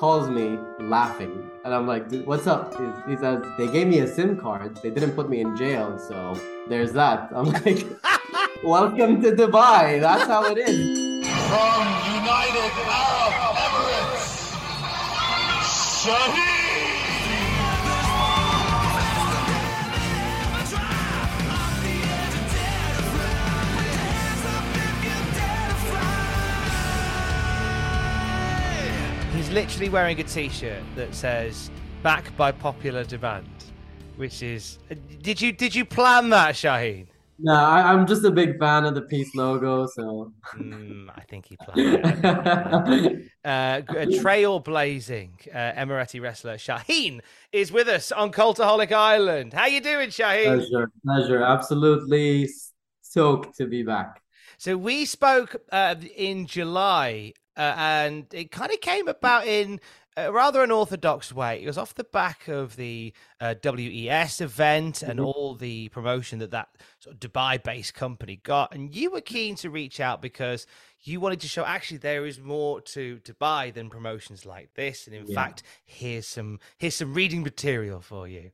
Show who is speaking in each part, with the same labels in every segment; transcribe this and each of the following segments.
Speaker 1: calls me laughing, and I'm like, "Dude, what's up?" He, he says, "They gave me a SIM card. They didn't put me in jail, so there's that." I'm like, "Welcome to Dubai. That's how it is."
Speaker 2: From United Arab Emirates, Shaheen.
Speaker 3: Literally wearing a T-shirt that says "Back by popular demand," which is. Did you did you plan that, Shaheen?
Speaker 1: No, I, I'm just a big fan of the peace logo, so.
Speaker 3: Mm, I think he planned it. uh, a trailblazing uh, Emirati wrestler Shaheen is with us on Cultaholic Island. How you doing, Shaheen?
Speaker 1: Pleasure, pleasure. Absolutely stoked to be back.
Speaker 3: So we spoke uh, in July, uh, and it kind of came about in a rather unorthodox way. It was off the back of the uh, WES event and
Speaker 1: Mhm.
Speaker 3: all the promotion that that sort of Dubai-based company got, and you were keen to reach out because you wanted to show actually there is more to Dubai than promotions like this, and in
Speaker 1: Yeah.
Speaker 3: fact, here's some here's some reading material for you.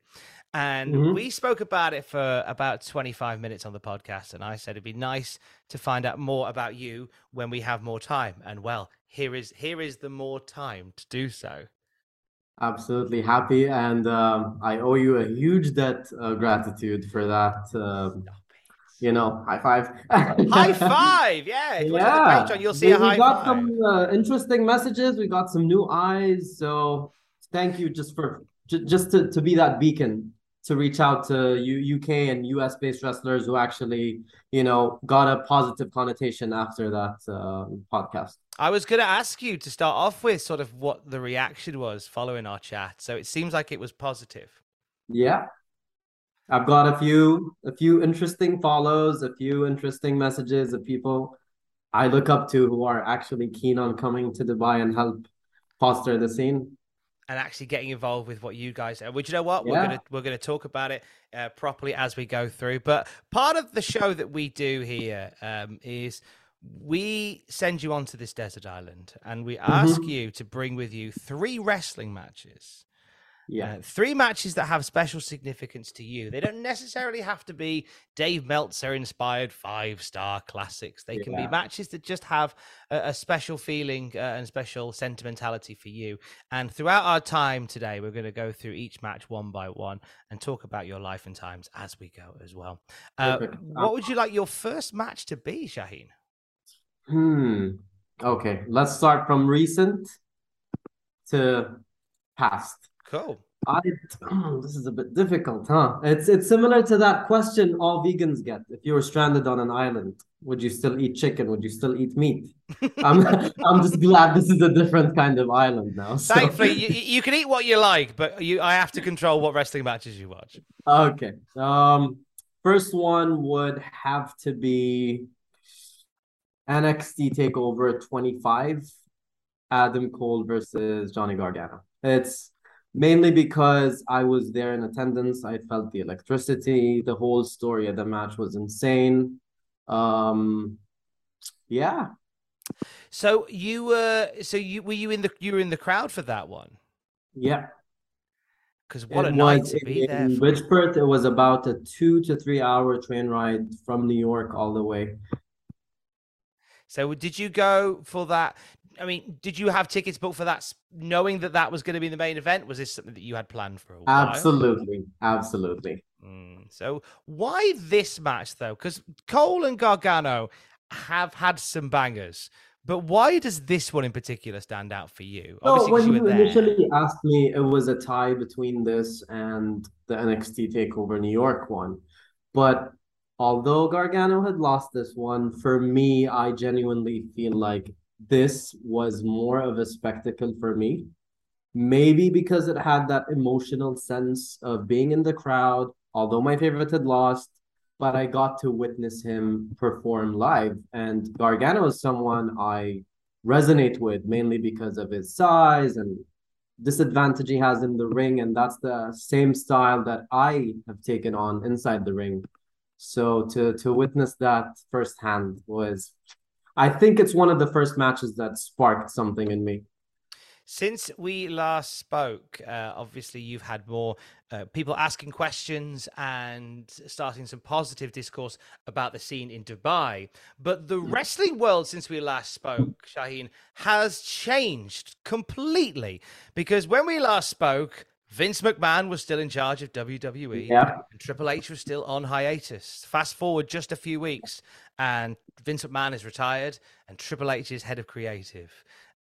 Speaker 3: And
Speaker 1: Mhm.
Speaker 3: we spoke about it for about 25 minutes on the podcast. And I said it'd be nice to find out more about you when we have more time. And well, here is here is the more time to do so.
Speaker 1: Absolutely happy, and um, I owe you a huge debt of gratitude for that. Um, you know, high five.
Speaker 3: High five! Yeah, if you look at
Speaker 1: Yeah,
Speaker 3: Patreon, you'll see
Speaker 1: we,
Speaker 3: a
Speaker 1: we got
Speaker 3: five.
Speaker 1: some uh, interesting messages. We got some new eyes. So thank you just for j- just to, to be that beacon to reach out to U- UK and US based wrestlers who actually you know got a positive connotation after that um podcast.
Speaker 3: I was going to ask you to start off with sort of what the reaction was following our chat. So it seems like it was positive.
Speaker 1: Yeah. I've got a few a few interesting follows, a few interesting messages of people I look up to who are actually keen on coming to Dubai and help foster the scene.
Speaker 3: And actually getting involved with what you guys are. Which you know what we're gonna we're gonna talk about it uh, properly as we go through. But part of the show that we do here um, is we send you onto this desert island and we ask
Speaker 1: Mhm.
Speaker 3: you to bring with you three wrestling matches.
Speaker 1: Yeah.
Speaker 3: Uh, three matches that have special significance to you. They don't necessarily have to be Dave Meltzer inspired five star classics. They can be matches that just have a, a special feeling uh, and special sentimentality for you. And throughout our time today, we're going to go through each match one by one and talk about your life and times as we go as well. Uh, what would you like your first match to be, Shaheen?
Speaker 1: Hmm. Okay, let's start from recent to past.
Speaker 3: Cool.
Speaker 1: I this is a bit difficult, huh? It's it's similar to that question all vegans get. If you were stranded on an island, would you still eat chicken? Would you still eat meat? I'm I'm just glad this is a different kind of island now. so-
Speaker 3: Thankfully, you, you can eat what you like, but you I have to control what wrestling matches you watch.
Speaker 1: Okay. Um, first one would have to be NXT Takeover 25, Adam Cole versus Johnny Gargano. It's mainly because I was there in attendance. I felt the electricity. The whole story of the match was insane. Um, yeah.
Speaker 3: So you were so you were you in the you were in the crowd for that one?
Speaker 1: Yeah.
Speaker 3: Because what
Speaker 1: it
Speaker 3: a night
Speaker 1: was
Speaker 3: to be
Speaker 1: in
Speaker 3: there. For.
Speaker 1: Bridgeport. It was about a two to three hour train ride from New York all the way.
Speaker 3: So did you go for that? I mean, did you have tickets booked for that, knowing that that was going to be the main event? Was this something that you had planned for a while?
Speaker 1: Absolutely, absolutely.
Speaker 3: Mm, so why this match though? Because Cole and Gargano have had some bangers, but why does this one in particular stand out for you?
Speaker 1: No, when
Speaker 3: you
Speaker 1: you initially asked me, it was a tie between this and the NXT Takeover New York one. But although Gargano had lost this one, for me, I genuinely feel like this was more of a spectacle for me. Maybe because it had that emotional sense of being in the crowd, although my favorite had lost, but I got to witness him perform live. And Gargano is someone I resonate with mainly because of his size and disadvantage he has in the ring. And that's the same style that I have taken on inside the ring. So to to witness that firsthand was I think it's one of the first matches that sparked something in me.
Speaker 3: Since we last spoke, uh, obviously you've had more uh, people asking questions and starting some positive discourse about the scene in Dubai. But the wrestling world, since we last spoke, Shaheen, has changed completely. Because when we last spoke, Vince McMahon was still in charge of WWE,
Speaker 1: Yeah.
Speaker 3: and Triple H was still on hiatus. Fast forward just a few weeks, and Vince McMahon is retired, and Triple H is head of creative.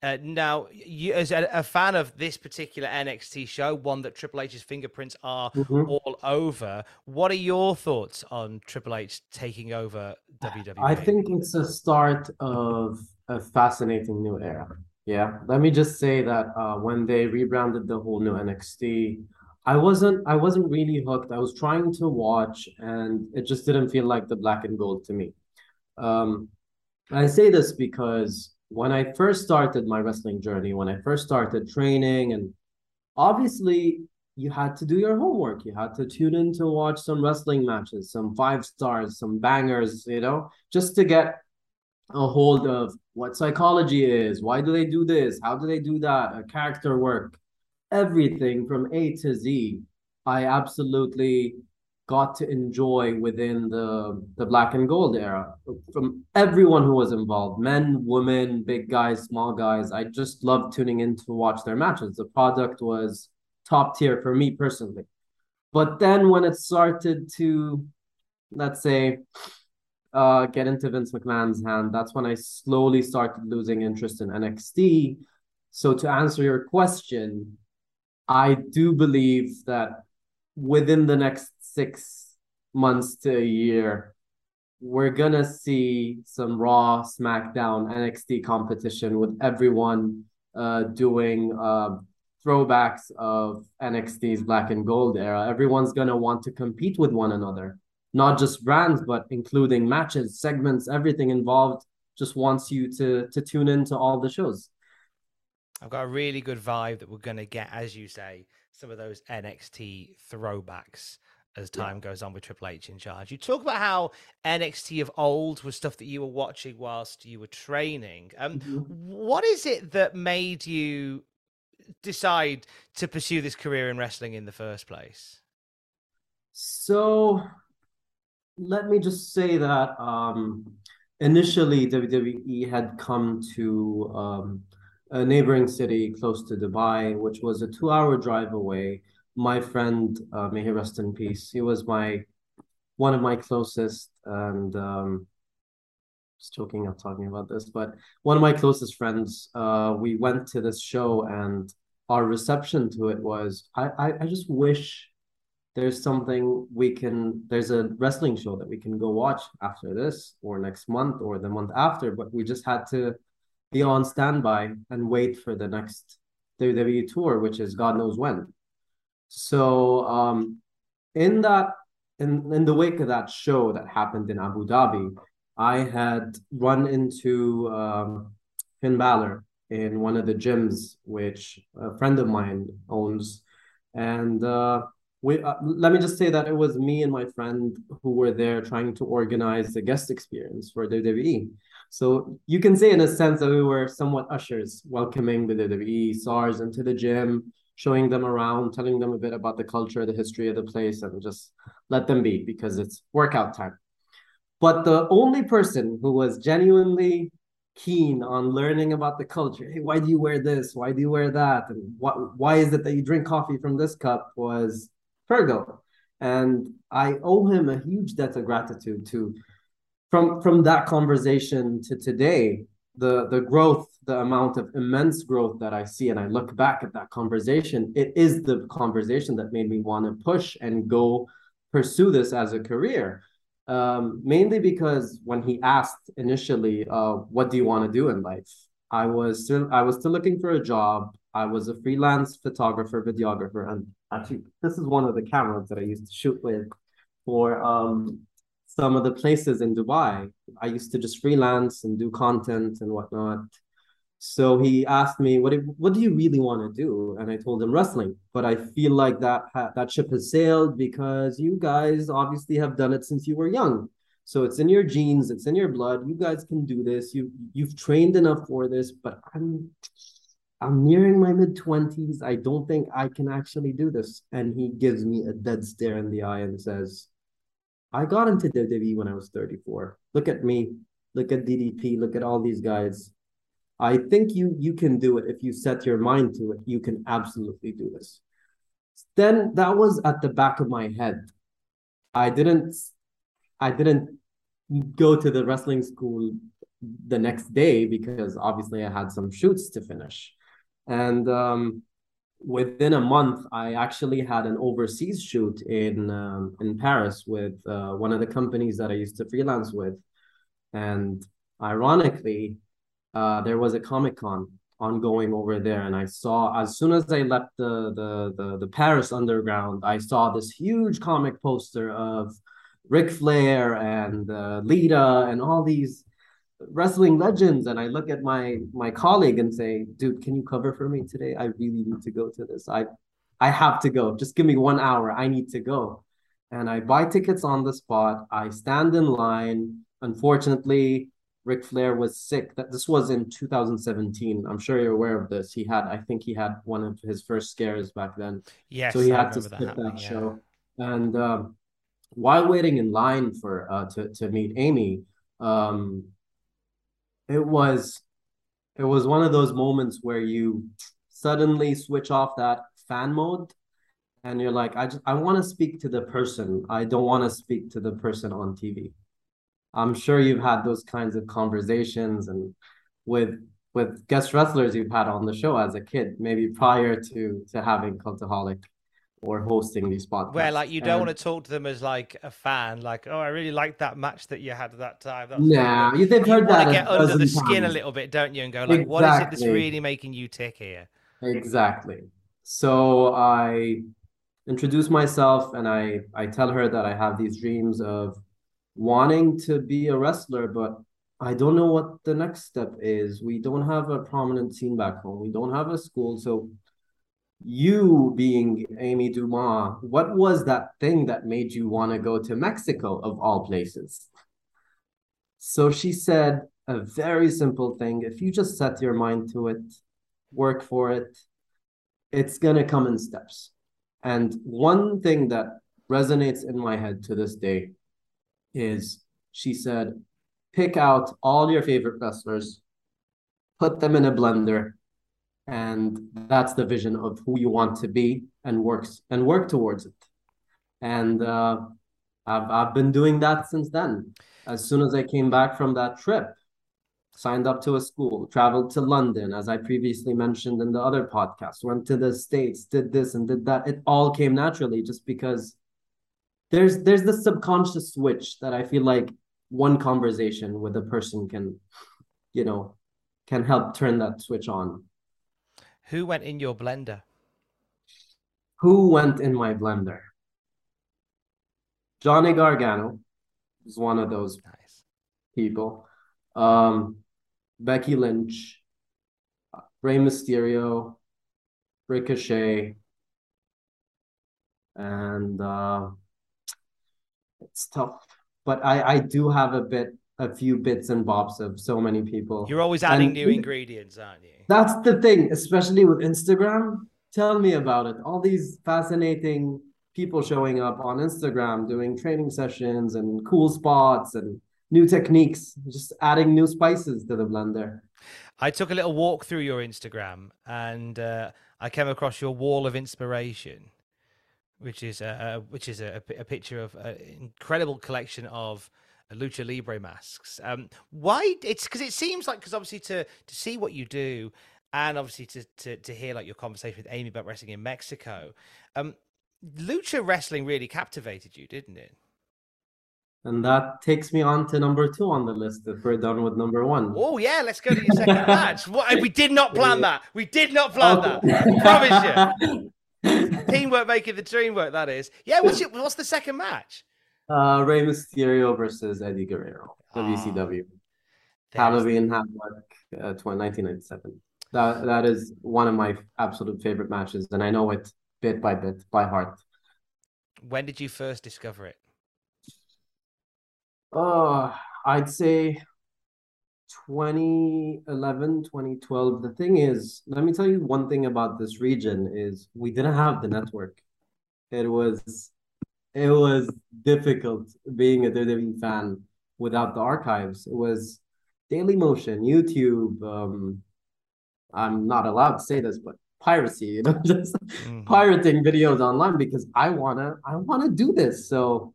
Speaker 3: Uh, now, you, as a, a fan of this particular NXT show, one that Triple H's fingerprints are
Speaker 1: Mhm.
Speaker 3: all over, what are your thoughts on Triple H taking over? WWE?
Speaker 1: I think it's a start of a fascinating new era. Yeah, let me just say that uh, when they rebranded the whole new NXT, I wasn't I wasn't really hooked. I was trying to watch, and it just didn't feel like the black and gold to me. Um, I say this because when I first started my wrestling journey, when I first started training, and obviously you had to do your homework. You had to tune in to watch some wrestling matches, some five stars, some bangers, you know, just to get a hold of what psychology is. Why do they do this? How do they do that? A character work, everything from A to Z. I absolutely got to enjoy within the the black and gold era. From everyone who was involved men women big guys small guys i just loved tuning in to watch their matches. The product was top tier for me personally. But then when it started to let's say uh get into vince mcmahon's hand that's when i slowly started losing interest in nxt so to answer your question i do believe that within the next six months to a year, we're gonna see some Raw, SmackDown, NXT competition with everyone uh, doing uh, throwbacks of NXT's Black and Gold era. Everyone's gonna want to compete with one another, not just brands, but including matches, segments, everything involved. Just wants you to to tune into all the shows.
Speaker 3: I've got a really good vibe that we're to get, as you say, some of those NXT throwbacks as time yeah. goes on with Triple H in charge. You talk about how NXT of old was stuff that you were watching whilst you were training. Um, mm-hmm. What is it that made you decide to pursue this career in wrestling in the first place?
Speaker 1: So let me just say that um, initially WWE had come to um, a neighboring city close to Dubai, which was a two hour drive away. My friend, uh, may he rest in peace, he was my one of my closest and um, just joking of talking about this, but one of my closest friends, uh, we went to this show and our reception to it was I, I, I just wish there's something we can there's a wrestling show that we can go watch after this or next month or the month after, but we just had to be on standby and wait for the next WWE tour, which is God knows when. So um, in that in in the wake of that show that happened in Abu Dhabi, I had run into um, Finn Balor in one of the gyms which a friend of mine owns, and uh, we uh, let me just say that it was me and my friend who were there trying to organize the guest experience for WWE. So you can say in a sense that we were somewhat ushers welcoming the WWE stars into the gym, showing them around, telling them a bit about the culture, the history of the place, and just let them be because it's workout time. But the only person who was genuinely keen on learning about the culture, hey, why do you wear this? Why do you wear that? And what why is it that you drink coffee from this cup was Fergal. And I owe him a huge debt of gratitude to from from that conversation to today, the the growth, the amount of immense growth that I see, and I look back at that conversation, it is the conversation that made me want to push and go pursue this as a career. Um, mainly because when he asked initially, uh, "What do you want to do in life?" I was still I was still looking for a job. I was a freelance photographer, videographer, and actually, this is one of the cameras that I used to shoot with for um, some of the places in Dubai. I used to just freelance and do content and whatnot. So he asked me, "What do, what do you really want to do?" And I told him wrestling. But I feel like that that ship has sailed because you guys obviously have done it since you were young. So it's in your genes, it's in your blood. You guys can do this. You you've trained enough for this. But I'm I'm nearing my mid twenties. I don't think I can actually do this. And he gives me a dead stare in the eye and says, I got into WWE when I was 34. Look at me. Look at DDP. Look at all these guys. I think you you can do it if you set your mind to it. You can absolutely do this. Then that was at the back of my head. I didn't I didn't go to the wrestling school the next day because obviously I had some shoots to finish. And um, within a month, I actually had an overseas shoot in um, in Paris with uh, one of the companies that I used to freelance with, and ironically, uh, there was a Comic Con ongoing over there, and I saw as soon as I left the, the the the Paris underground, I saw this huge comic poster of Ric Flair and uh, Lita and all these wrestling legends and I look at my my colleague and say, dude, can you cover for me today? I really need to go to this. I I have to go. Just give me one hour. I need to go. And I buy tickets on the spot. I stand in line. Unfortunately, Ric Flair was sick. That this was in 2017. I'm sure you're aware of this. He had, I think he had one of his first scares back then.
Speaker 3: Yes.
Speaker 1: So he had to skip that, that show. Yeah. And um, while waiting in line for uh, to to meet Amy, um, it was it was one of those moments where you suddenly switch off that fan mode and you're like i just i want to speak to the person. I don't want to speak to the person on tv i'm sure you've had those kinds of conversations and with with guest wrestlers you've had on the show as a kid maybe prior to to having cultaholic or hosting these podcasts.
Speaker 3: Where like you don't um, want to talk to them as like a fan, like oh I really liked that match that you had at that time.
Speaker 1: That's nah, you, they've heard that.
Speaker 3: get under the skin a little bit, don't you? And go like, exactly. what is it that's really making you tick here?
Speaker 1: Exactly. So I introduce myself and I I tell her that I have these dreams of wanting to be a wrestler, but I don't know what the next step is. We don't have a prominent scene back home. We don't have a school, so you being Amy Dumas, what was that thing that made you want to go to Mexico of all places? So she said a very simple thing. If you just set your mind to it, work for it, it's going to come in steps. And one thing that resonates in my head to this day is she said, pick out all your favorite wrestlers, put them in a blender, and that's the vision of who you want to be and works and work towards it. And uh, I've, I've been doing that since then. As soon as i came back from that trip signed up to a school traveled to london as i previously mentioned in the other podcast went to the states did this and did that. It all came naturally just because there's there's this subconscious switch that i feel like one conversation with a person can you know can help turn that switch on
Speaker 3: who went in your blender?
Speaker 1: Who went in my blender? Johnny Gargano is one of those nice. people. Um, Becky Lynch, Rey Mysterio, Ricochet, and uh, it's tough. But I, I do have a bit a few bits and bobs of so many people.
Speaker 3: You're always adding and new ingredients, aren't you?
Speaker 1: That's the thing, especially with Instagram. tell me about it. All these fascinating people showing up on Instagram doing training sessions and cool spots and new techniques, just adding new spices to the blender.
Speaker 3: I took a little walk through your Instagram and uh, I came across your wall of inspiration, which is a, which is a, a picture of an incredible collection of lucha libre masks. Um, why? It's because it seems like because obviously to to see what you do, and obviously to to to hear like your conversation with Amy about wrestling in Mexico, um, lucha wrestling really captivated you, didn't it?
Speaker 1: And that takes me on to number two on the list if we're done with number one.
Speaker 3: Oh, yeah, let's go to your second match. What, we did not plan that. We did not plan okay. that. Promise you. Teamwork making the dream work, that is. Yeah, what's, your, what's the second match?
Speaker 1: Uh, Rey Mysterio versus Eddie Guerrero, WCW. Halloween Havoc, uh, 1997. That, that is one of my absolute favorite matches, and I know it bit by bit by heart.
Speaker 3: When did you first discover it?
Speaker 1: Uh, I'd say 2011, 2012. The thing is, let me tell you one thing about this region is we didn't have the network. It was it was difficult being a WWE fan without the archives. It was Daily Motion, YouTube. Um, I'm not allowed to say this, but piracy, you know, just mm-hmm. pirating videos online because I wanna I wanna do this. So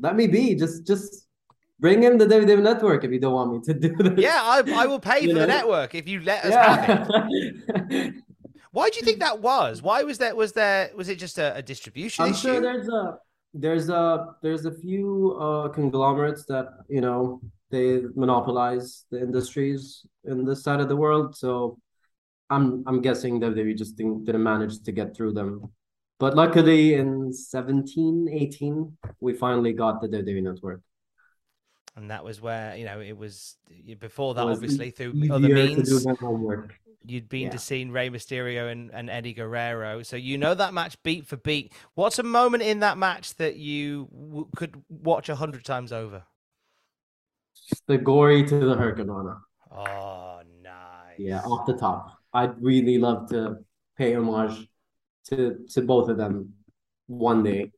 Speaker 1: let me be. Just just bring in the WWE network if you don't want me to do this.
Speaker 3: Yeah, I, I will pay for know? the network if you let us yeah. have it. Why do you think that was? Why was that? Was there? Was it just a, a distribution
Speaker 1: I'm
Speaker 3: issue?
Speaker 1: sure there's a there's a there's a few uh, conglomerates that you know they monopolize the industries in this side of the world. So I'm I'm guessing that they just didn't, didn't manage to get through them. But luckily in 17, 18, we finally got the WWE network.
Speaker 3: And that was where, you know, it was before that, was obviously, through other means. You'd been yeah. to see Rey Mysterio and, and Eddie Guerrero. So you know that match beat for beat. What's a moment in that match that you w- could watch a hundred times over?
Speaker 1: The gory to the Hurricanrana.
Speaker 3: Oh, nice.
Speaker 1: Yeah, off the top. I'd really love to pay homage to to both of them one day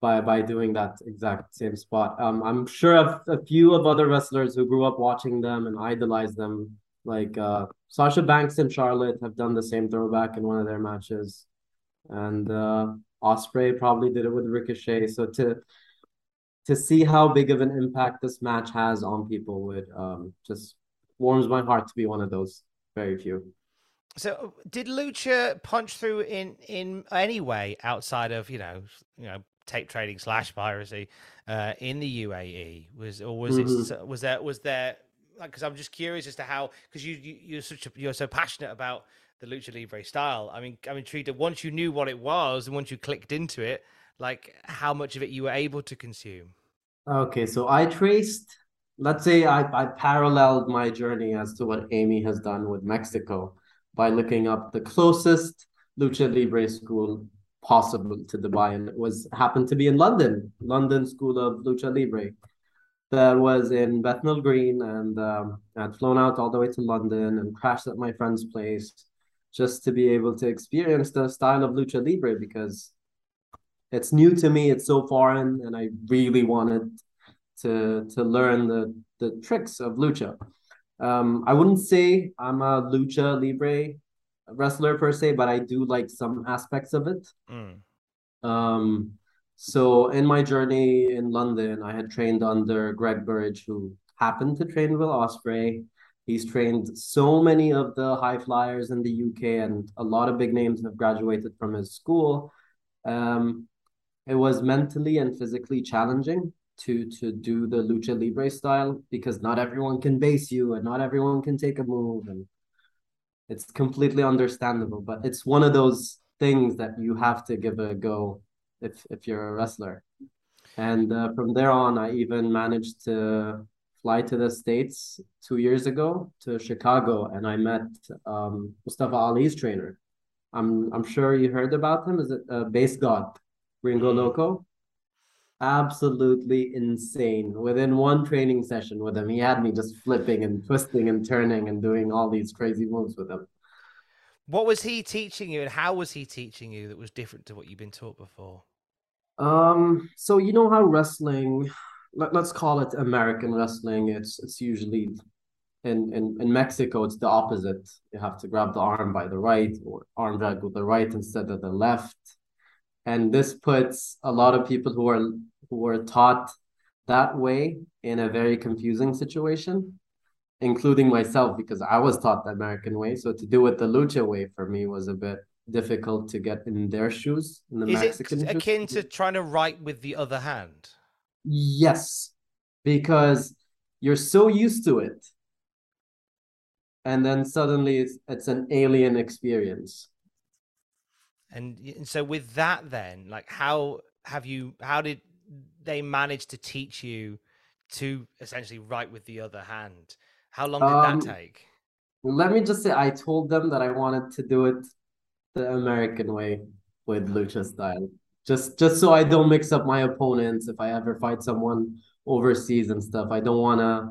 Speaker 1: by by doing that exact same spot. Um, I'm sure a, a few of other wrestlers who grew up watching them and idolized them, like uh, Sasha Banks and Charlotte, have done the same throwback in one of their matches, and uh, Ospreay probably did it with Ricochet. So to to see how big of an impact this match has on people would um, just warms my heart to be one of those very few.
Speaker 3: So, did Lucha punch through in in any way outside of you know you know tape trading slash piracy uh, in the UAE? Was or was mm-hmm. it was there was there like because I'm just curious as to how because you, you you're such a, you're so passionate about the lucha libre style. I mean, I'm intrigued. that Once you knew what it was and once you clicked into it, like how much of it you were able to consume.
Speaker 1: Okay, so I traced. Let's say I, I paralleled my journey as to what Amy has done with Mexico by looking up the closest lucha libre school possible to Dubai, and it was happened to be in London, London School of Lucha Libre. That was in Bethnal Green, and um, I'd flown out all the way to London and crashed at my friend's place just to be able to experience the style of lucha libre because it's new to me. It's so foreign, and I really wanted to to learn the the tricks of lucha. Um, I wouldn't say I'm a lucha libre wrestler per se, but I do like some aspects of it. Mm. Um, so in my journey in London, I had trained under Greg Burridge, who happened to train Will Ospreay. He's trained so many of the high flyers in the UK, and a lot of big names have graduated from his school. Um, it was mentally and physically challenging to to do the lucha libre style because not everyone can base you and not everyone can take a move and it's completely understandable but it's one of those things that you have to give a go if if you're a wrestler and uh, from there on i even managed to fly to the states two years ago to chicago and i met um, mustafa ali's trainer i'm i'm sure you heard about him is it uh, base god Gringo mm-hmm. Loco absolutely insane. Within one training session with him, he had me just flipping and twisting and turning and doing all these crazy moves with him.
Speaker 3: What was he teaching you, and how was he teaching you that was different to what you've been taught before?
Speaker 1: Um, so you know how wrestling, let, us call it American wrestling. It's it's usually in, in in Mexico, it's the opposite. You have to grab the arm by the right or arm drag with the right instead of the left. And this puts a lot of people who are who are taught that way in a very confusing situation, including myself, because I was taught the American way. So to do it the lucha way for me was a bit difficult to get in their shoes. In the
Speaker 3: Is
Speaker 1: Mexican
Speaker 3: it akin to trying to write with the other hand?
Speaker 1: Yes, because you're so used to it and then suddenly it's it's an alien experience
Speaker 3: and, and so with that then like how have you how did they manage to teach you to essentially write with the other hand how long did um, that take
Speaker 1: let me just say i told them that i wanted to do it the american way with lucha style just just so i don't mix up my opponents if i ever fight someone overseas and stuff i don't want to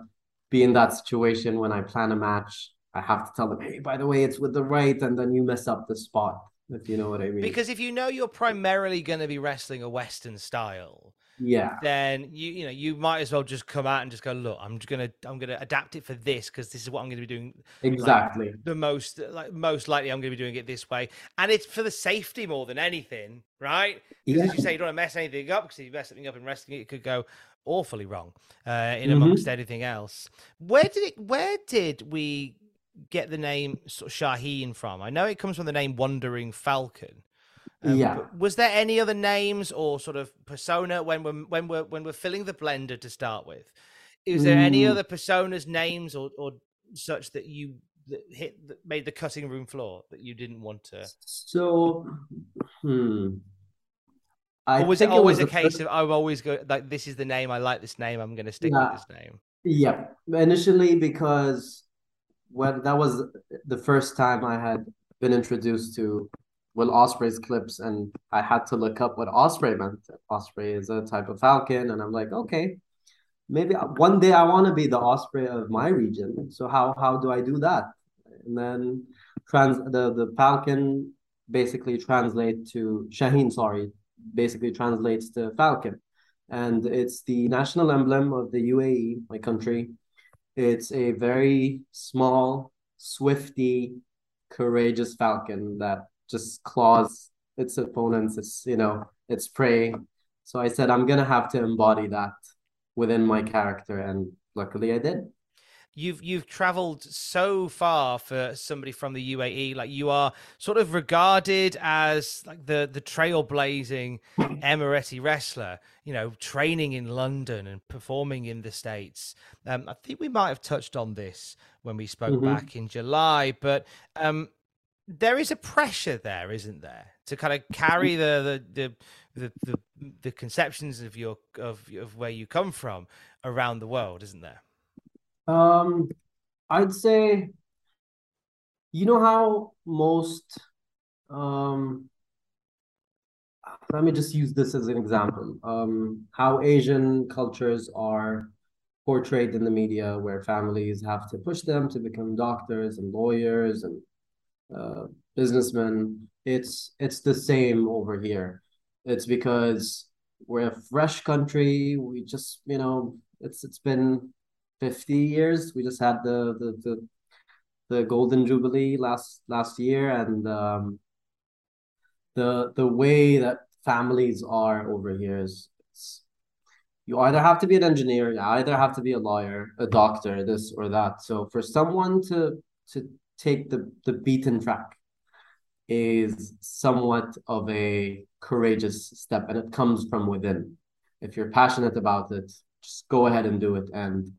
Speaker 1: be in that situation when i plan a match I have to tell them, hey, by the way, it's with the right, and then you mess up the spot, if you know what I mean.
Speaker 3: Because if you know you're primarily going to be wrestling a Western style,
Speaker 1: yeah,
Speaker 3: then you you know you might as well just come out and just go, look, I'm just gonna I'm gonna adapt it for this because this is what I'm going to be doing.
Speaker 1: Exactly.
Speaker 3: Like, the most like most likely I'm going to be doing it this way, and it's for the safety more than anything, right? Yeah. As you say, you don't want to mess anything up because if you mess something up in wrestling, it could go awfully wrong uh, in mm-hmm. amongst anything else. Where did it? Where did we get the name sort of Shaheen from? I know it comes from the name Wandering Falcon.
Speaker 1: Um, yeah.
Speaker 3: Was there any other names or sort of persona when we're when we're when we're filling the blender to start with? Is there mm. any other personas, names, or or such that you that hit that made the cutting room floor that you didn't want to?
Speaker 1: So, hmm.
Speaker 3: I or was it always it was a case first... of I'm always go like this is the name I like this name I'm going to stick yeah. with this name.
Speaker 1: Yeah, initially because when that was the first time I had been introduced to Will Ospreay's clips, and I had to look up what Osprey meant. Osprey is a type of falcon, and I'm like, okay, maybe one day I want to be the Osprey of my region. So how how do I do that? And then trans the the falcon basically translate to Shaheen. Sorry, basically translates to falcon, and it's the national emblem of the UAE, my country it's a very small, swifty, courageous falcon that just claws its opponents. It's you know its prey. So I said I'm gonna have to embody that within my character, and luckily I did
Speaker 3: you've you've traveled so far for somebody from the UAE like you are sort of regarded as like the the trailblazing Emirati wrestler you know training in London and performing in the states um, I think we might have touched on this when we spoke mm-hmm. back in July but um, there is a pressure there isn't there to kind of carry the the the the, the, the conceptions of your of of where you come from around the world isn't there
Speaker 1: um, I'd say, you know how most, um, let me just use this as an example. Um, how Asian cultures are portrayed in the media, where families have to push them to become doctors and lawyers and uh, businessmen. It's it's the same over here. It's because we're a fresh country. We just you know it's it's been 50 years. We just had the the the, the golden jubilee last last year, and um, the the way that families are over here is you either have to be an engineer, you either have to be a lawyer, a doctor, this or that. So for someone to to take the the beaten track is somewhat of a courageous step and it comes from within. If you're passionate about it, just go ahead and do it and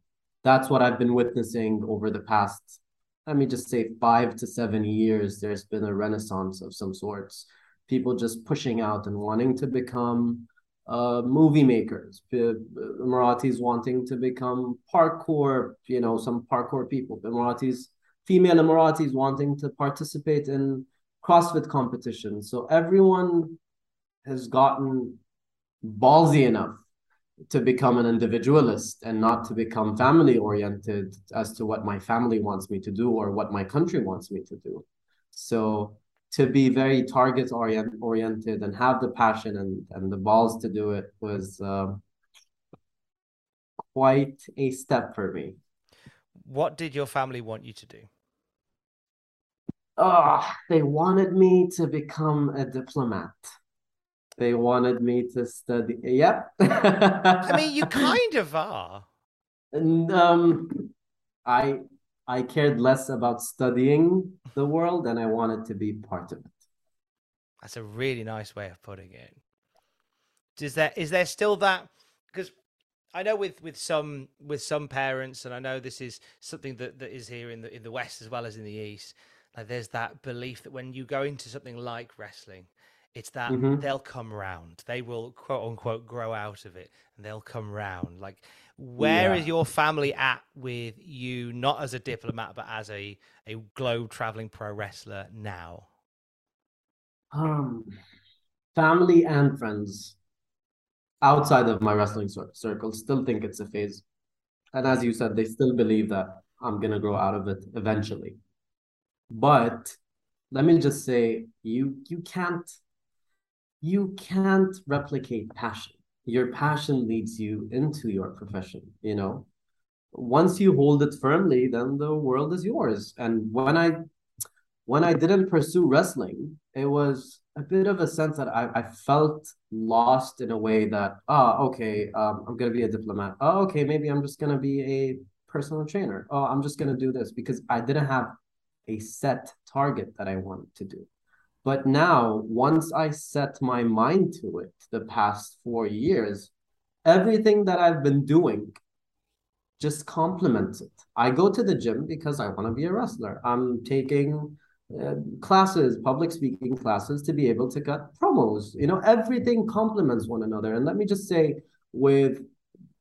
Speaker 1: that's what I've been witnessing over the past, let me just say, five to seven years. There's been a renaissance of some sorts. People just pushing out and wanting to become uh, movie makers. Emiratis wanting to become parkour, you know, some parkour people. Emiratis, female Emiratis wanting to participate in CrossFit competitions. So everyone has gotten ballsy enough to become an individualist and not to become family oriented as to what my family wants me to do or what my country wants me to do. So to be very target orient, oriented and have the passion and, and the balls to do it was uh, quite a step for me.
Speaker 3: What did your family want you to do?
Speaker 1: Oh, they wanted me to become a diplomat. They wanted me to study. Yep.
Speaker 3: I mean, you kind of are.
Speaker 1: And um, I I cared less about studying the world and I wanted to be part of it.
Speaker 3: That's a really nice way of putting it. Is there is there still that because I know with with some with some parents, and I know this is something that, that is here in the in the West as well as in the East. Like there's that belief that when you go into something like wrestling, it's that mm-hmm. they'll come round. They will quote unquote grow out of it, and they'll come round. Like where yeah. is your family at with you, not as a diplomat, but as a, a globe traveling pro wrestler now?
Speaker 1: Um, family and friends outside of my wrestling circle still think it's a phase. And as you said, they still believe that I'm going to grow out of it eventually. But let me just say, you you can't you can't replicate passion. Your passion leads you into your profession you know? Once you hold it firmly then the world is yours. And when i when i didn't pursue wrestling it was a bit of a sense that i, I felt lost in a way that oh okay um, i'm going to be a diplomat. Oh okay maybe i'm just going to be a personal trainer. Oh i'm just going to do this because i didn't have a set target that i wanted to do but now, once I set my mind to it the past four years, everything that I've been doing just complements it. I go to the gym because I want to be a wrestler. I'm taking uh, classes, public speaking classes to be able to cut promos. You know, everything complements one another. And let me just say, with,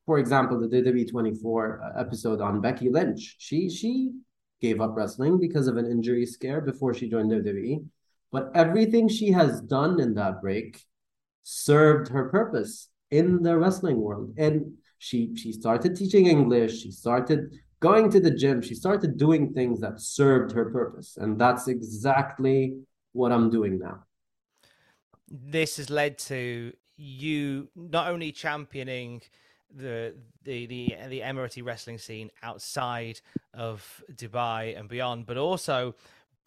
Speaker 1: for example, the WWE 24 uh, episode on Becky Lynch, she she gave up wrestling because of an injury scare before she joined WWE. But everything she has done in that break served her purpose in the wrestling world. And she she started teaching English, she started going to the gym, she started doing things that served her purpose. And that's exactly what I'm doing now.
Speaker 3: This has led to you not only championing the the the the Emirati wrestling scene outside of Dubai and beyond, but also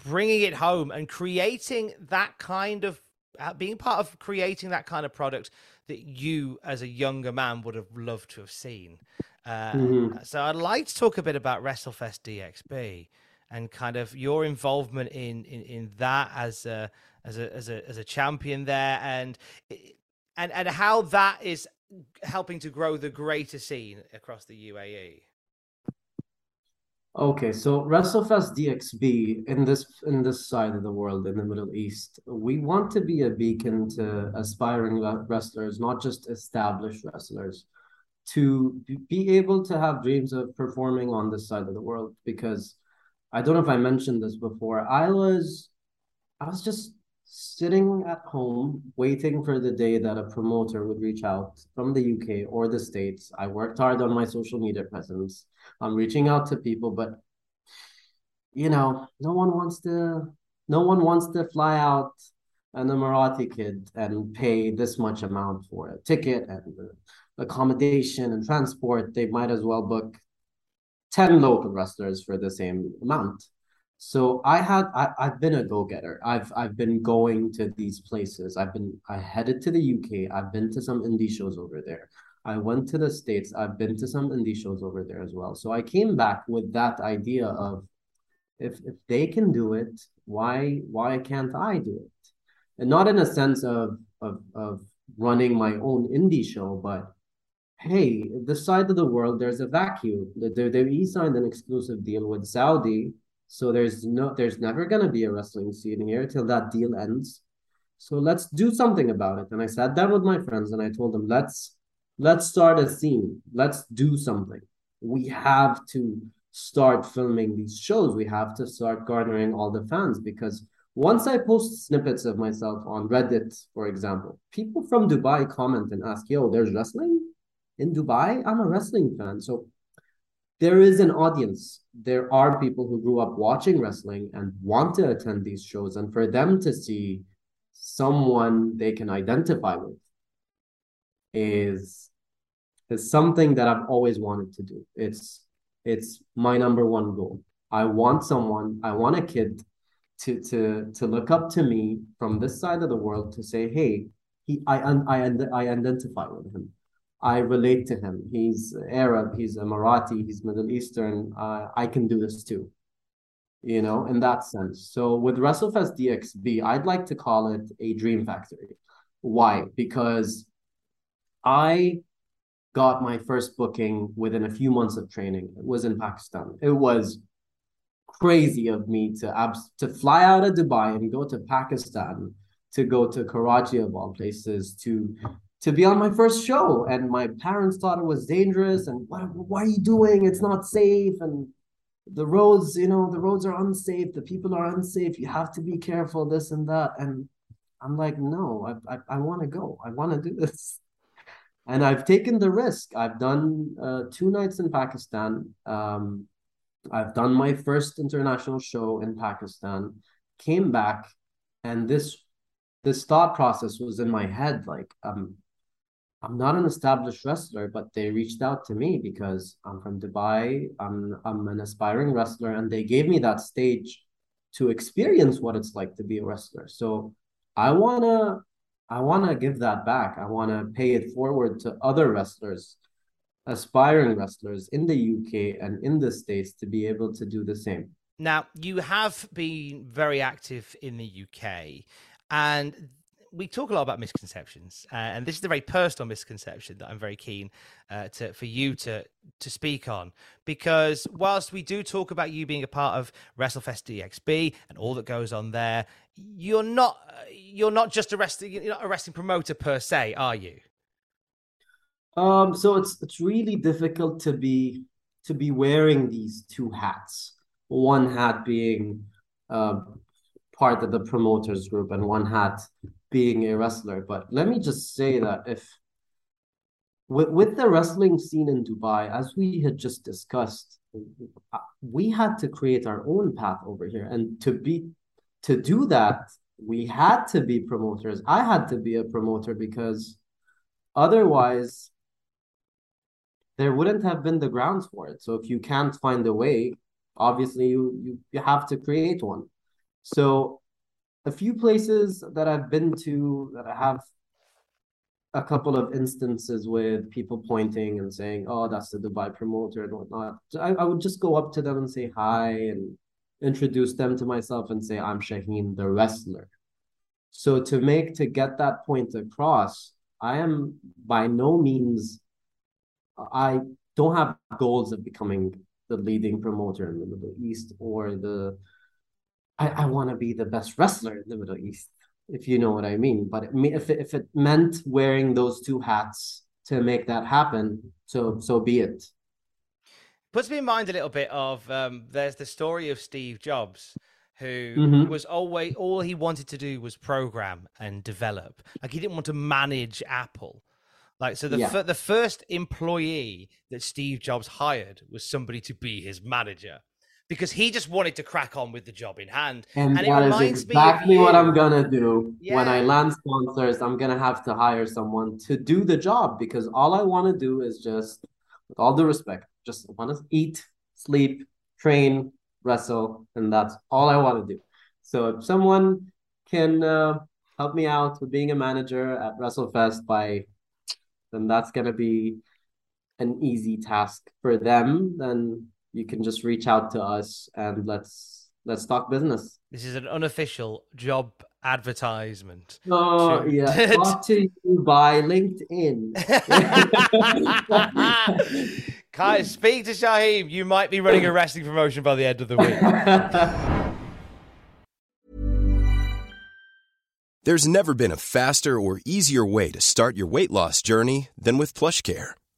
Speaker 3: bringing it home and creating that kind of uh, being part of creating that kind of product that you as a younger man would have loved to have seen uh, mm-hmm. so i'd like to talk a bit about wrestlefest dxb and kind of your involvement in in, in that as a as a as a as a champion there and and and how that is helping to grow the greater scene across the uae
Speaker 1: Okay, so WrestleFest DXB in this in this side of the world in the Middle East, we want to be a beacon to aspiring wrestlers, not just established wrestlers, to be able to have dreams of performing on this side of the world. Because I don't know if I mentioned this before, I was I was just sitting at home waiting for the day that a promoter would reach out from the UK or the States. I worked hard on my social media presence. I'm reaching out to people, but you know, no one wants to no one wants to fly out an Emirati kid and pay this much amount for a ticket and accommodation and transport. They might as well book 10 local wrestlers for the same amount. So I had I, I've been a go-getter. I've I've been going to these places. I've been I headed to the UK. I've been to some indie shows over there. I went to the States. I've been to some indie shows over there as well. So I came back with that idea of if if they can do it, why why can't I do it? And not in a sense of of of running my own indie show, but hey, this side of the world, there's a vacuum. They they signed an exclusive deal with Saudi so there's no there's never gonna be a wrestling scene here till that deal ends. So let's do something about it. And I sat down with my friends and I told them, let's let's start a scene. Let's do something. We have to start filming these shows. We have to start garnering all the fans because once I post snippets of myself on Reddit, for example, people from Dubai comment and ask, yo, there's wrestling in Dubai? I'm a wrestling fan. So there is an audience. There are people who grew up watching wrestling and want to attend these shows, and for them to see someone they can identify with is is something that I've always wanted to do. It's it's my number one goal. I want someone, I want a kid to to to look up to me from this side of the world to say, hey, he I I I identify with him. I relate to him. He's Arab, he's Emirati, he's Middle Eastern. Uh, I can do this too. You know, in that sense. So with WrestleFest DXB, I'd like to call it a dream factory. Why? Because I got my first booking within a few months of training. It was in Pakistan. It was crazy of me to abs- to fly out of Dubai and go to Pakistan, to go to Karachi of all places, to to be on my first show. And my parents thought it was dangerous. And what what are you doing? It's not safe. And the roads, you know, the roads are unsafe. The people are unsafe. You have to be careful. This and that. And I'm like, no, I I, I want to go. I want to do this. And I've taken the risk. I've done uh, two nights in Pakistan. Um, I've done my first international show in Pakistan, came back, and this this thought process was in my head. Like, um, I'm not an established wrestler, but they reached out to me because I'm from Dubai. I'm I'm an aspiring wrestler, and they gave me that stage to experience what it's like to be a wrestler. So I wanna I wanna give that back. I wanna pay it forward to other wrestlers aspiring wrestlers in the UK and in the States to be able to do the same.
Speaker 3: Now, you have been very active in the UK, and we talk a lot about misconceptions, uh, and this is a very personal misconception that I'm very keen uh, to for you to to speak on. Because whilst we do talk about you being a part of WrestleFest DXB and all that goes on there, you're not you're not just a wrestling you're not a wrestling promoter per se, are you?
Speaker 1: Um, so it's it's really difficult to be to be wearing these two hats. One hat being uh, part of the promoters group, and one hat being a wrestler. But let me just say that if with, with the wrestling scene in Dubai, as we had just discussed, uh, we had to create our own path over here, and to be to do that, we had to be promoters. I had to be a promoter because otherwise there wouldn't have been the grounds for it. So if you can't find a way, obviously you you, you have to create one. So a few places that I've been to that I have a couple of instances with people pointing and saying, "Oh, that's the Dubai promoter" and whatnot. I, I would just go up to them and say hi and introduce them to myself and say, "I'm Shaheen, the wrestler." So to make to get that point across, I am by no means I don't have goals of becoming the leading promoter in the Middle East or the I, I want to be the best wrestler in the Middle East, if you know what I mean. But it, if it, if it meant wearing those two hats to make that happen, so so be it.
Speaker 3: Puts me in mind a little bit of um, there's the story of Steve Jobs, who
Speaker 1: Mhm.
Speaker 3: was always all he wanted to do was program and develop. Like he didn't want to manage Apple. Like so, the
Speaker 1: Yeah.
Speaker 3: fir- the first employee that Steve Jobs hired was somebody to be his manager because he just wanted to crack on with the job in hand.
Speaker 1: And,
Speaker 3: And it reminds me of
Speaker 1: exactly what. I'm gonna do when I land sponsors. I'm gonna have to hire someone to do the job because all I want to do is just, with all due respect, just want to eat, sleep, train, wrestle, and that's all I want to do. So if someone can uh, help me out with being a manager at WrestleFest by, then that's gonna be an easy task for them. Then you can just reach out to us and let's let's talk business.
Speaker 3: This is an unofficial job advertisement.
Speaker 1: Oh
Speaker 3: To-
Speaker 1: yeah, talk to you by LinkedIn.
Speaker 3: Kai, speak to Shaheen. You might be running a wrestling promotion by the end of the week.
Speaker 4: There's never been a faster or easier way to start your weight loss journey than with PlushCare.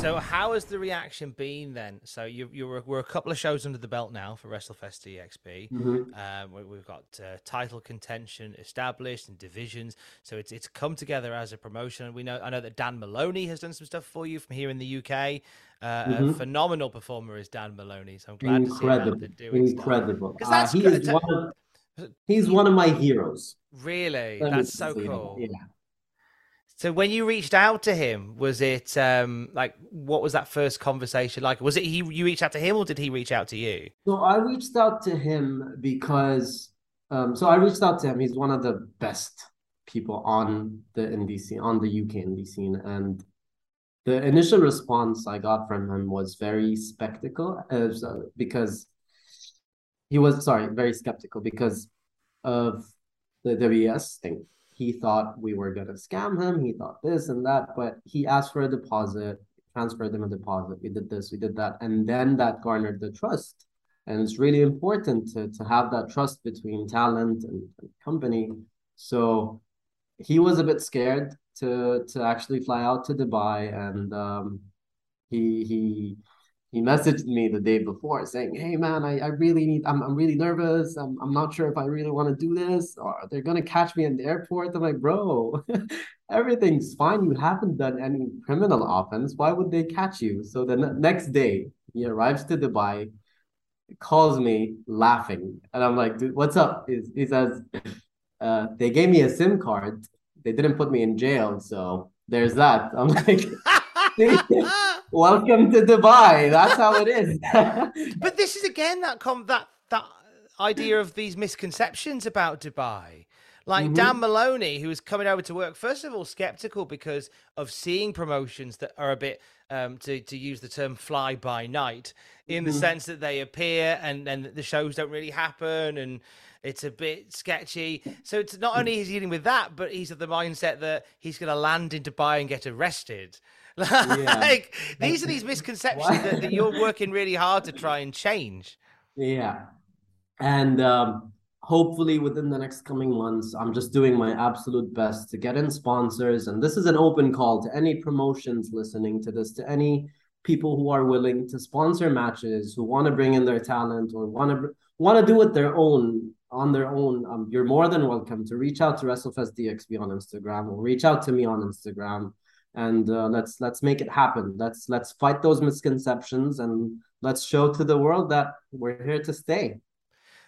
Speaker 3: So, how has the reaction been then? So, you you were we're a couple of shows under the belt now for WrestleFest DXB.
Speaker 1: Mhm.
Speaker 3: Um, we, we've got uh, title contention established and divisions, so it's it's come together as a promotion. And we know I know that Dan Maloney has done some stuff for you from here in the UK. Uh, A
Speaker 1: Mhm.
Speaker 3: phenomenal performer is Dan Maloney, so I'm glad to see him
Speaker 1: Incredible,
Speaker 3: doing stuff.
Speaker 1: Uh, he is one of he's one of my heroes.
Speaker 3: Really,
Speaker 1: me
Speaker 3: that's so cool.
Speaker 1: Yeah.
Speaker 3: So when you reached out to him, was it um like what was that first conversation like? Was it he you reached out to him or did he reach out to you?
Speaker 1: So I reached out to him because um so I reached out to him. He's one of the best people on the indie scene, on the UK indie scene. And the initial response I got from him was very spectacle uh, because he was sorry, very skeptical because of the WES thing. He thought we were gonna scam him. He thought this and that, but he asked for a deposit, transferred him a deposit. We did this, we did that, and then that garnered the trust. And it's really important to to have that trust between talent and, and company. So he was a bit scared to to actually fly out to Dubai, and um, he he he messaged me the day before saying, "Hey man, I, I really need I'm I'm really nervous. I'm I'm not sure if I really want to do this or they're gonna catch me in the airport." I'm like, "Bro, everything's fine. You haven't done any criminal offense. Why would they catch you?" So the ne- next day, he arrives to Dubai, calls me laughing, and I'm like, "Dude, what's up?" He, he says, uh, "They gave me a SIM card. They didn't put me in jail, so there's that." I'm like. Welcome to Dubai. That's how it is.
Speaker 3: but this is again that com- that that idea of these misconceptions about Dubai. Like
Speaker 1: Mhm.
Speaker 3: Dan Maloney, who was coming over to work, first of all, skeptical because of seeing promotions that are a bit, um, to, to use the term fly by night, in the
Speaker 1: Mhm.
Speaker 3: sense that they appear and then the shows don't really happen and it's a bit sketchy. So it's not only he's dealing with that, but he's of the mindset that he's going to land in Dubai and get arrested. like these are these misconceptions that, that you're working really hard to try and change.
Speaker 1: Yeah. And um, hopefully within the next coming months, I'm just doing my absolute best to get in sponsors. And this is an open call to any promotions listening to this, to any people who are willing to sponsor matches, who want to bring in their talent or want to want to do it their own on their own. Um, you're more than welcome to reach out to WrestleFest DXB on Instagram or reach out to me on Instagram and uh, let's let's make it happen. Let's let's fight those misconceptions and let's show to the world that we're here to stay.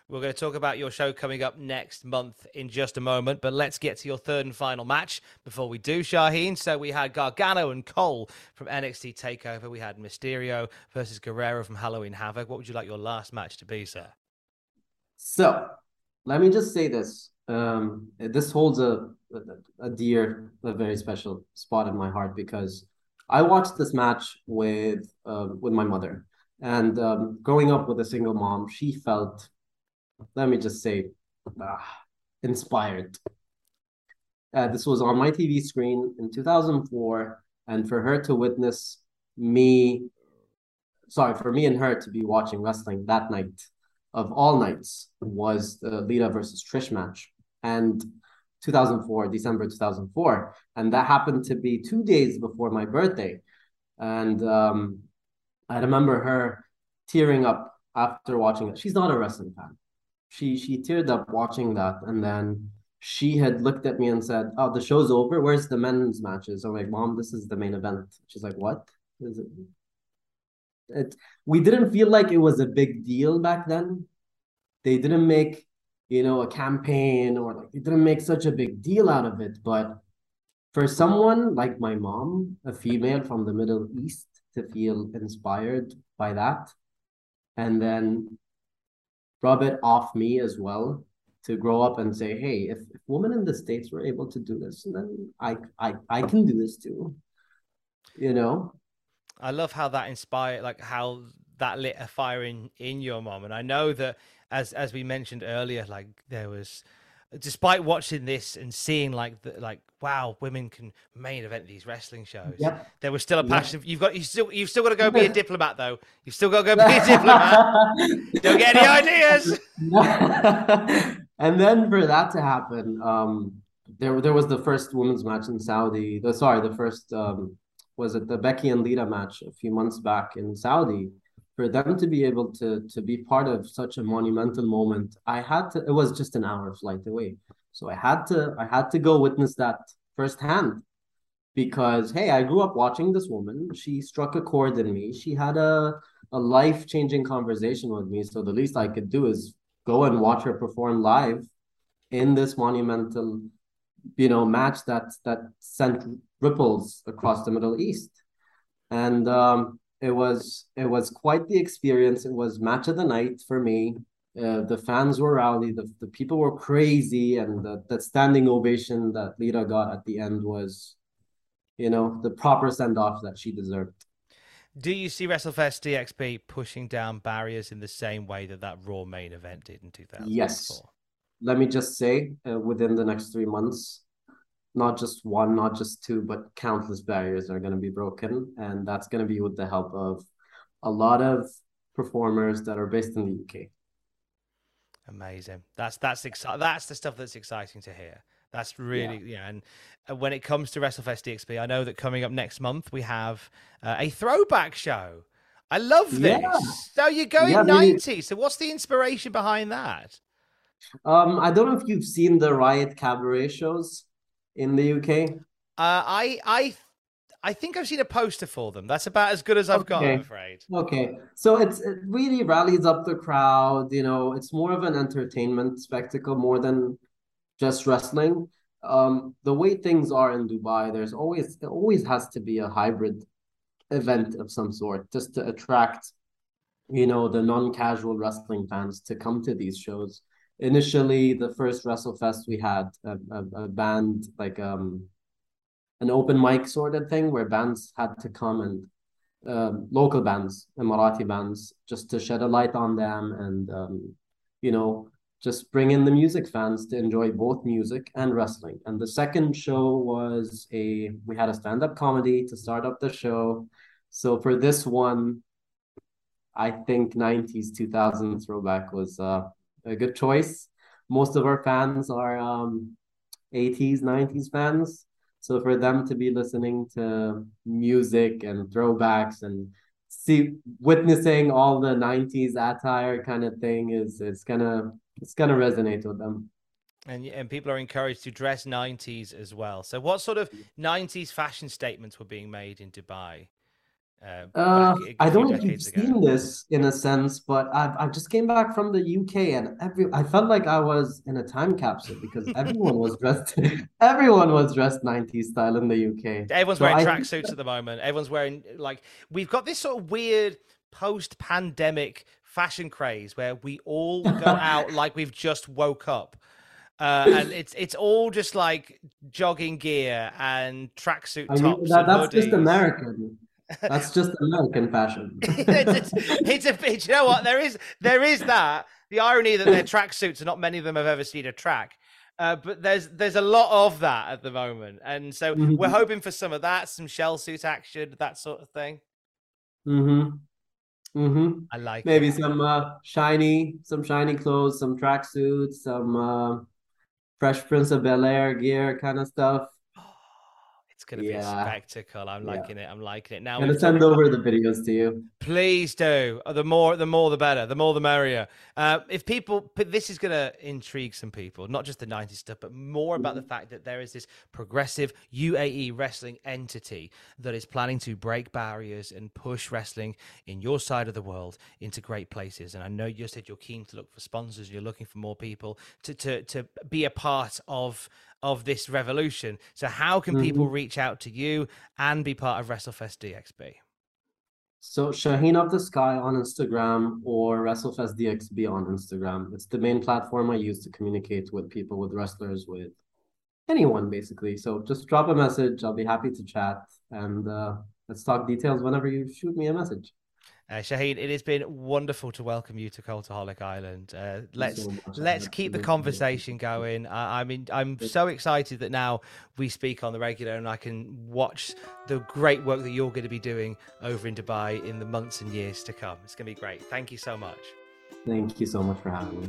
Speaker 3: We're going to talk about your show coming up next month in just a moment, but let's get to your third and final match before we do, Shaheen. So we had Gargano and Cole from NXT Takeover. We had Mysterio versus Guerrero from Halloween Havoc. What would you like your last match to be, sir?
Speaker 1: So let me just say this. Um, this holds a, a dear, a very special spot in my heart because I watched this match with uh, with my mother, and um, growing up with a single mom, she felt, let me just say, ah, inspired. Uh, this was on my TV screen in 2004, and for her to witness me, sorry, for me and her to be watching wrestling that night of all nights was the Lita versus Trish match. And 2004, December 2004. And that happened to be two days before my birthday. And um, I remember her tearing up after watching it. She's not a wrestling fan. She she teared up watching that. And then she had looked at me and said, Oh, the show's over. Where's the men's matches? I'm like, Mom, this is the main event. She's like, What? Is it? it we didn't feel like it was a big deal back then. They didn't make, you know, a campaign or like they didn't make such a big deal out of it. But for someone like my mom, a female from the Middle East, to feel inspired by that and then rub it off me as well to grow up and say, hey, if, if women in the States were able to do this, then I I I can do this too. You know?
Speaker 3: I love how that inspired like how that lit a fire in in your mom. And I know that as as we mentioned earlier, like there was despite watching this and seeing like the, like wow women can main event these wrestling shows
Speaker 1: Yep.
Speaker 3: there was still a
Speaker 1: Yep.
Speaker 3: passion you've got you still you've still got to go be a diplomat though you've still got to go be a diplomat don't get any ideas
Speaker 1: and then for that to happen, um, there there was the first women's match in Saudi. The sorry, the first um, was it the Becky and Lita match a few months back in Saudi. For them to be able to to be part of such a monumental moment, I had to. It was just an hour flight away, so I had to. I had to go witness that firsthand because hey, I grew up watching this woman. She struck a chord in me. She had a a life changing conversation with me. So the least I could do is go and watch her perform live in this monumental, you know, match that that sent ripples across the Middle East. And um, it was it was quite the experience. It was match of the night for me. Uh, the fans were rowdy. The, the people were crazy, and the, that standing ovation that Lita got at the end was, you know, the proper send off that she deserved.
Speaker 3: do you see wrestlefest dxb pushing down barriers in the same way that that raw main event did in 2004
Speaker 1: Yes. Let me just say, uh, within the next three months, not just one, not just two, but countless barriers are going to be broken, and that's going to be with the help of a lot of performers that are based in the UK.
Speaker 3: Amazing. That's that's exci- That's the stuff that's exciting to hear. That's really yeah. and uh, when it comes to WrestleFest DXB, I know that coming up next month we have uh, a throwback show. I love this.
Speaker 1: Yeah.
Speaker 3: So you're going
Speaker 1: Yeah, we-
Speaker 3: 90s. So what's the inspiration behind that?
Speaker 1: Um, I don't know if you've seen the Riot Cabaret shows in the UK.
Speaker 3: Uh, I I I think I've seen a poster for them. That's about as good as I've got, I'm
Speaker 1: Okay.
Speaker 3: afraid.
Speaker 1: Okay, so it's it really rallies up the crowd. You know, it's more of an entertainment spectacle more than just wrestling. Um, the way things are in Dubai, there's always there always has to be a hybrid event of some sort just to attract, you know, the non-casual wrestling fans to come to these shows. Initially, the first WrestleFest we had a, a, a band like um an open mic sort of thing where bands had to come and um, local bands, Emirati bands, just to shed a light on them and um, you know just bring in the music fans to enjoy both music and wrestling. And the second show was a we had a stand up comedy to start up the show. So for this one, I think 90s 2000s throwback was uh, a good choice. Most of our fans are um, 80s 90s fans. So for them to be listening to music and throwbacks and see witnessing all the 90s attire kind of thing is it's gonna it's gonna resonate with them.
Speaker 3: And and people are encouraged to dress 90s as well. So what sort of 90s fashion statements were being made in Dubai? Uh,
Speaker 1: Uh,
Speaker 3: back a- a
Speaker 1: I don't know if you've
Speaker 3: ago?
Speaker 1: seen this in a sense, but I've I just came back from the UK and every I felt like I was in a time capsule because everyone was dressed everyone was dressed 90s style in the UK.
Speaker 3: Everyone's
Speaker 1: So
Speaker 3: wearing
Speaker 1: think
Speaker 3: tracksuits at the moment. Everyone's wearing like we've got this sort of weird post-pandemic fashion craze where we all go out like we've just woke up. Uh, and it's it's all just like jogging gear and tracksuit
Speaker 1: I mean,
Speaker 3: tops.
Speaker 1: that, that's just. American. That's just American fashion.
Speaker 3: it's, it's, it's a bit. You know what? There is there is that. The irony that they're tracksuits, and not many of them have ever seen a track. Uh, but there's there's a lot of that at the moment, and so
Speaker 1: Mhm.
Speaker 3: we're hoping for some of that, some shell suit action, that sort of thing.
Speaker 1: Mm-hmm. Mm-hmm.
Speaker 3: I like
Speaker 1: Maybe
Speaker 3: it.
Speaker 1: some uh shiny, some shiny clothes, some tracksuits, some uh Fresh Prince of Bel Air gear kind of stuff.
Speaker 3: It's going to be
Speaker 1: Yeah.
Speaker 3: a spectacle. I'm
Speaker 1: Yeah.
Speaker 3: liking it. I'm liking it. Now,
Speaker 1: I'm gonna send over the videos to you.
Speaker 3: Please do. Uh, The more, the more, the better. The more, the merrier. Uh, if people, this is going to intrigue some people, not just the '90s stuff, but more about the fact that there is this progressive UAE wrestling entity that is planning to break barriers and push wrestling in your side of the world into great places. And I know you said you're keen to look for sponsors. You're looking for more people to to to be a part of of this revolution. So, how can people reach out to you and be part of WrestleFest DXB?
Speaker 1: So Shaheen of the Sky on Instagram or WrestleFest DXB on Instagram. It's the main platform I use to communicate with people, with wrestlers, with anyone basically. So just drop a message. I'll be happy to chat and uh, let's talk details whenever you shoot me a message.
Speaker 3: Uh, Shaheen, it has been wonderful to welcome you to Cultaholic Island. Uh, let's
Speaker 1: so
Speaker 3: let's keep the conversation going. I, I mean, I'm so excited that now we speak on the regular, and I can watch the great work that you're going to be doing over in Dubai in the months and years to come. It's going to be great. Thank you so much.
Speaker 1: Thank you so much for having me.